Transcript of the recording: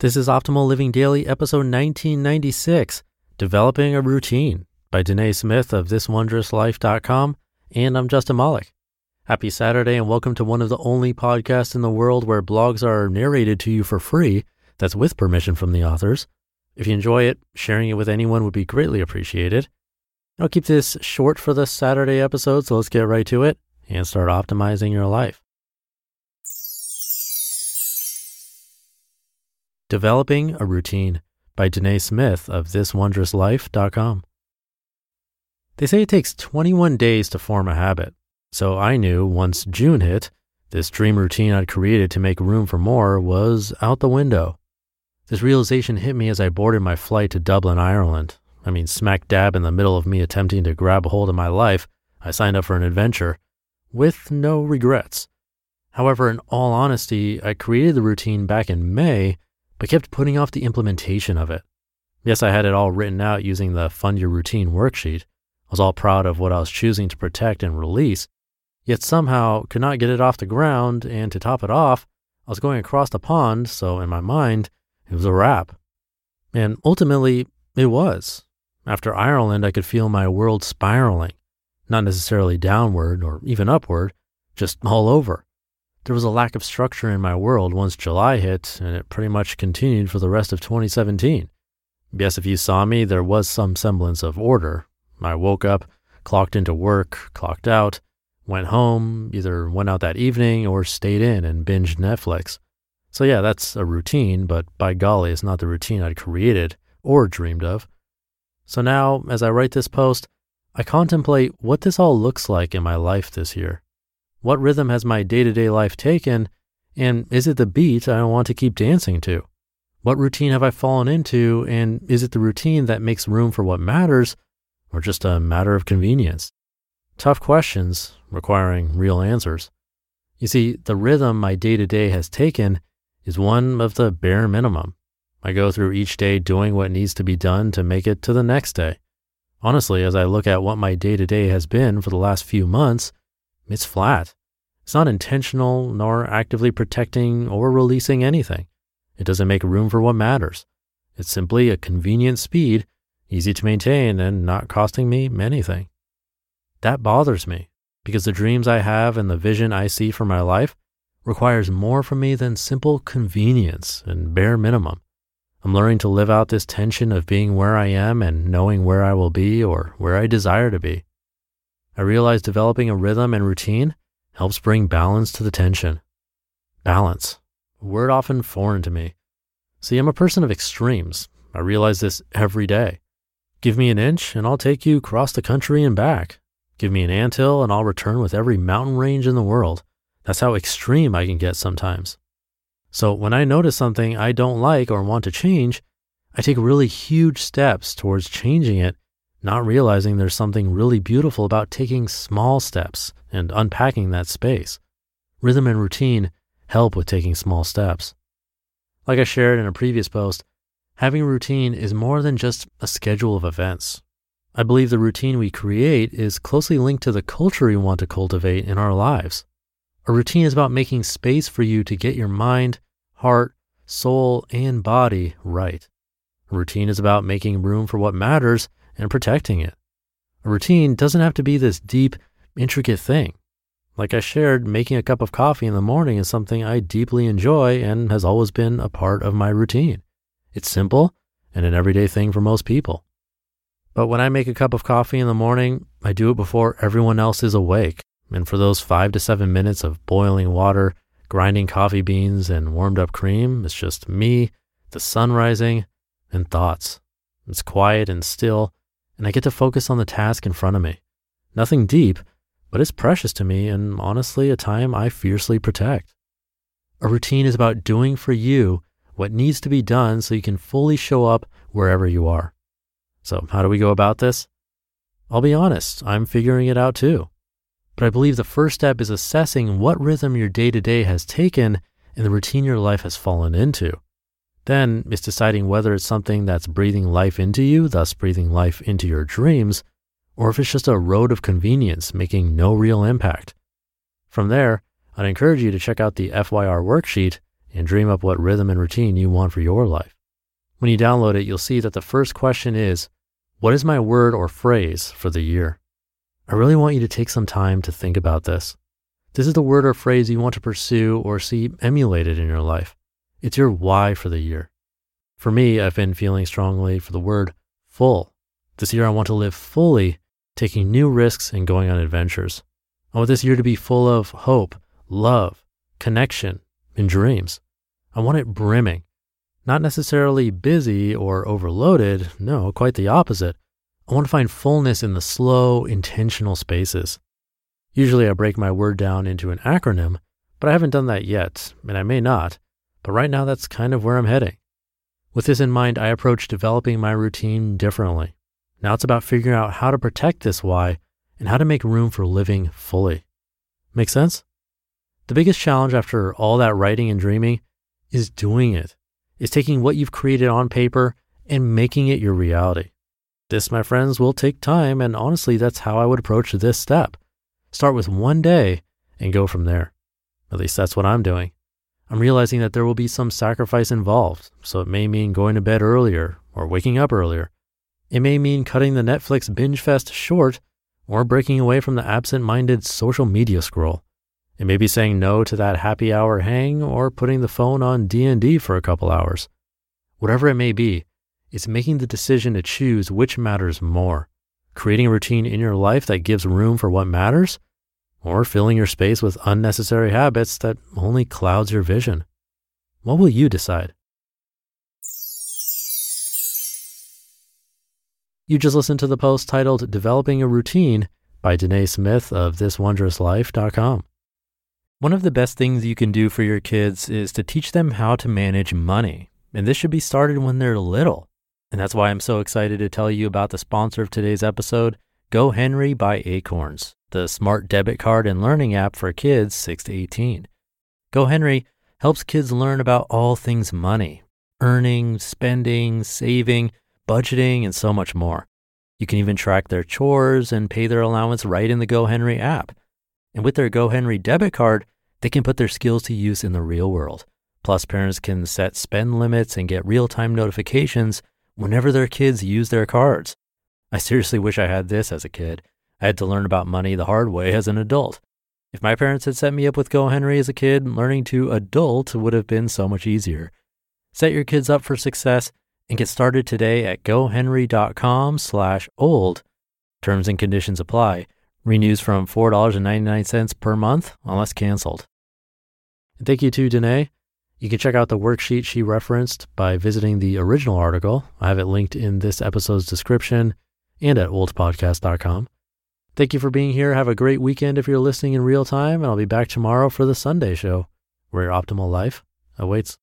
This is Optimal Living Daily, episode 1996 Developing a Routine by Danae Smith of ThisWondrousLife.com. And I'm Justin Malik. Happy Saturday, and welcome to one of the only podcasts in the world where blogs are narrated to you for free. That's with permission from the authors. If you enjoy it, sharing it with anyone would be greatly appreciated. I'll keep this short for the Saturday episode, so let's get right to it and start optimizing your life. Developing a Routine by Danae Smith of ThisWondrousLife.com. They say it takes 21 days to form a habit, so I knew once June hit, this dream routine I'd created to make room for more was out the window. This realization hit me as I boarded my flight to Dublin, Ireland. I mean, smack dab in the middle of me attempting to grab a hold of my life, I signed up for an adventure with no regrets. However, in all honesty, I created the routine back in May but kept putting off the implementation of it. Yes, I had it all written out using the Fund Your Routine worksheet. I was all proud of what I was choosing to protect and release, yet somehow could not get it off the ground, and to top it off, I was going across the pond, so in my mind, it was a wrap. And ultimately, it was. After Ireland, I could feel my world spiraling, not necessarily downward or even upward, just all over there was a lack of structure in my world once July hit, and it pretty much continued for the rest of 2017. Yes, if you saw me, there was some semblance of order. I woke up, clocked into work, clocked out, went home, either went out that evening or stayed in and binged Netflix. So, yeah, that's a routine, but by golly, it's not the routine I'd created or dreamed of. So now, as I write this post, I contemplate what this all looks like in my life this year. What rhythm has my day to day life taken? And is it the beat I want to keep dancing to? What routine have I fallen into? And is it the routine that makes room for what matters or just a matter of convenience? Tough questions requiring real answers. You see, the rhythm my day to day has taken is one of the bare minimum. I go through each day doing what needs to be done to make it to the next day. Honestly, as I look at what my day to day has been for the last few months, it's flat. It's not intentional nor actively protecting or releasing anything. It doesn't make room for what matters. It's simply a convenient speed, easy to maintain, and not costing me anything. That bothers me because the dreams I have and the vision I see for my life requires more from me than simple convenience and bare minimum. I'm learning to live out this tension of being where I am and knowing where I will be or where I desire to be. I realize developing a rhythm and routine helps bring balance to the tension. Balance, a word often foreign to me. See, I'm a person of extremes. I realize this every day. Give me an inch and I'll take you across the country and back. Give me an anthill and I'll return with every mountain range in the world. That's how extreme I can get sometimes. So when I notice something I don't like or want to change, I take really huge steps towards changing it not realizing there's something really beautiful about taking small steps and unpacking that space. Rhythm and routine help with taking small steps. Like I shared in a previous post, having a routine is more than just a schedule of events. I believe the routine we create is closely linked to the culture we want to cultivate in our lives. A routine is about making space for you to get your mind, heart, soul, and body right. A routine is about making room for what matters and protecting it. A routine doesn't have to be this deep, intricate thing. Like I shared, making a cup of coffee in the morning is something I deeply enjoy and has always been a part of my routine. It's simple and an everyday thing for most people. But when I make a cup of coffee in the morning, I do it before everyone else is awake. And for those five to seven minutes of boiling water, grinding coffee beans, and warmed up cream, it's just me, the sun rising, and thoughts. It's quiet and still, and I get to focus on the task in front of me. Nothing deep, but it's precious to me and honestly a time I fiercely protect. A routine is about doing for you what needs to be done so you can fully show up wherever you are. So, how do we go about this? I'll be honest, I'm figuring it out too. But I believe the first step is assessing what rhythm your day to day has taken and the routine your life has fallen into. Then it's deciding whether it's something that's breathing life into you, thus breathing life into your dreams, or if it's just a road of convenience making no real impact. From there, I'd encourage you to check out the FYR worksheet and dream up what rhythm and routine you want for your life. When you download it, you'll see that the first question is, What is my word or phrase for the year? I really want you to take some time to think about this. This is the word or phrase you want to pursue or see emulated in your life. It's your why for the year. For me, I've been feeling strongly for the word full. This year, I want to live fully, taking new risks and going on adventures. I want this year to be full of hope, love, connection, and dreams. I want it brimming, not necessarily busy or overloaded. No, quite the opposite. I want to find fullness in the slow, intentional spaces. Usually I break my word down into an acronym, but I haven't done that yet, and I may not. But right now, that's kind of where I'm heading. With this in mind, I approach developing my routine differently. Now it's about figuring out how to protect this why and how to make room for living fully. Make sense? The biggest challenge after all that writing and dreaming is doing it, is taking what you've created on paper and making it your reality. This, my friends, will take time, and honestly, that's how I would approach this step. Start with one day and go from there. At least that's what I'm doing. I'm realizing that there will be some sacrifice involved, so it may mean going to bed earlier or waking up earlier. It may mean cutting the Netflix binge fest short or breaking away from the absent minded social media scroll. It may be saying no to that happy hour hang or putting the phone on D&D for a couple hours. Whatever it may be, it's making the decision to choose which matters more. Creating a routine in your life that gives room for what matters or filling your space with unnecessary habits that only clouds your vision. What will you decide? You just listened to the post titled Developing a Routine by Danae Smith of thiswondrouslife.com. One of the best things you can do for your kids is to teach them how to manage money. And this should be started when they're little. And that's why I'm so excited to tell you about the sponsor of today's episode, GoHenry by Acorns, the smart debit card and learning app for kids 6 to 18. GoHenry helps kids learn about all things money, earning, spending, saving, budgeting, and so much more. You can even track their chores and pay their allowance right in the GoHenry app. And with their GoHenry debit card, they can put their skills to use in the real world. Plus, parents can set spend limits and get real time notifications whenever their kids use their cards. I seriously wish I had this as a kid. I had to learn about money the hard way as an adult. If my parents had set me up with GoHenry as a kid, learning to adult would have been so much easier. Set your kids up for success and get started today at gohenry.com slash old. Terms and conditions apply. Renews from $4.99 per month unless canceled. And thank you to Danae. You can check out the worksheet she referenced by visiting the original article. I have it linked in this episode's description and at oldpodcast.com. Thank you for being here. Have a great weekend if you're listening in real time, and I'll be back tomorrow for the Sunday show, where your optimal life awaits.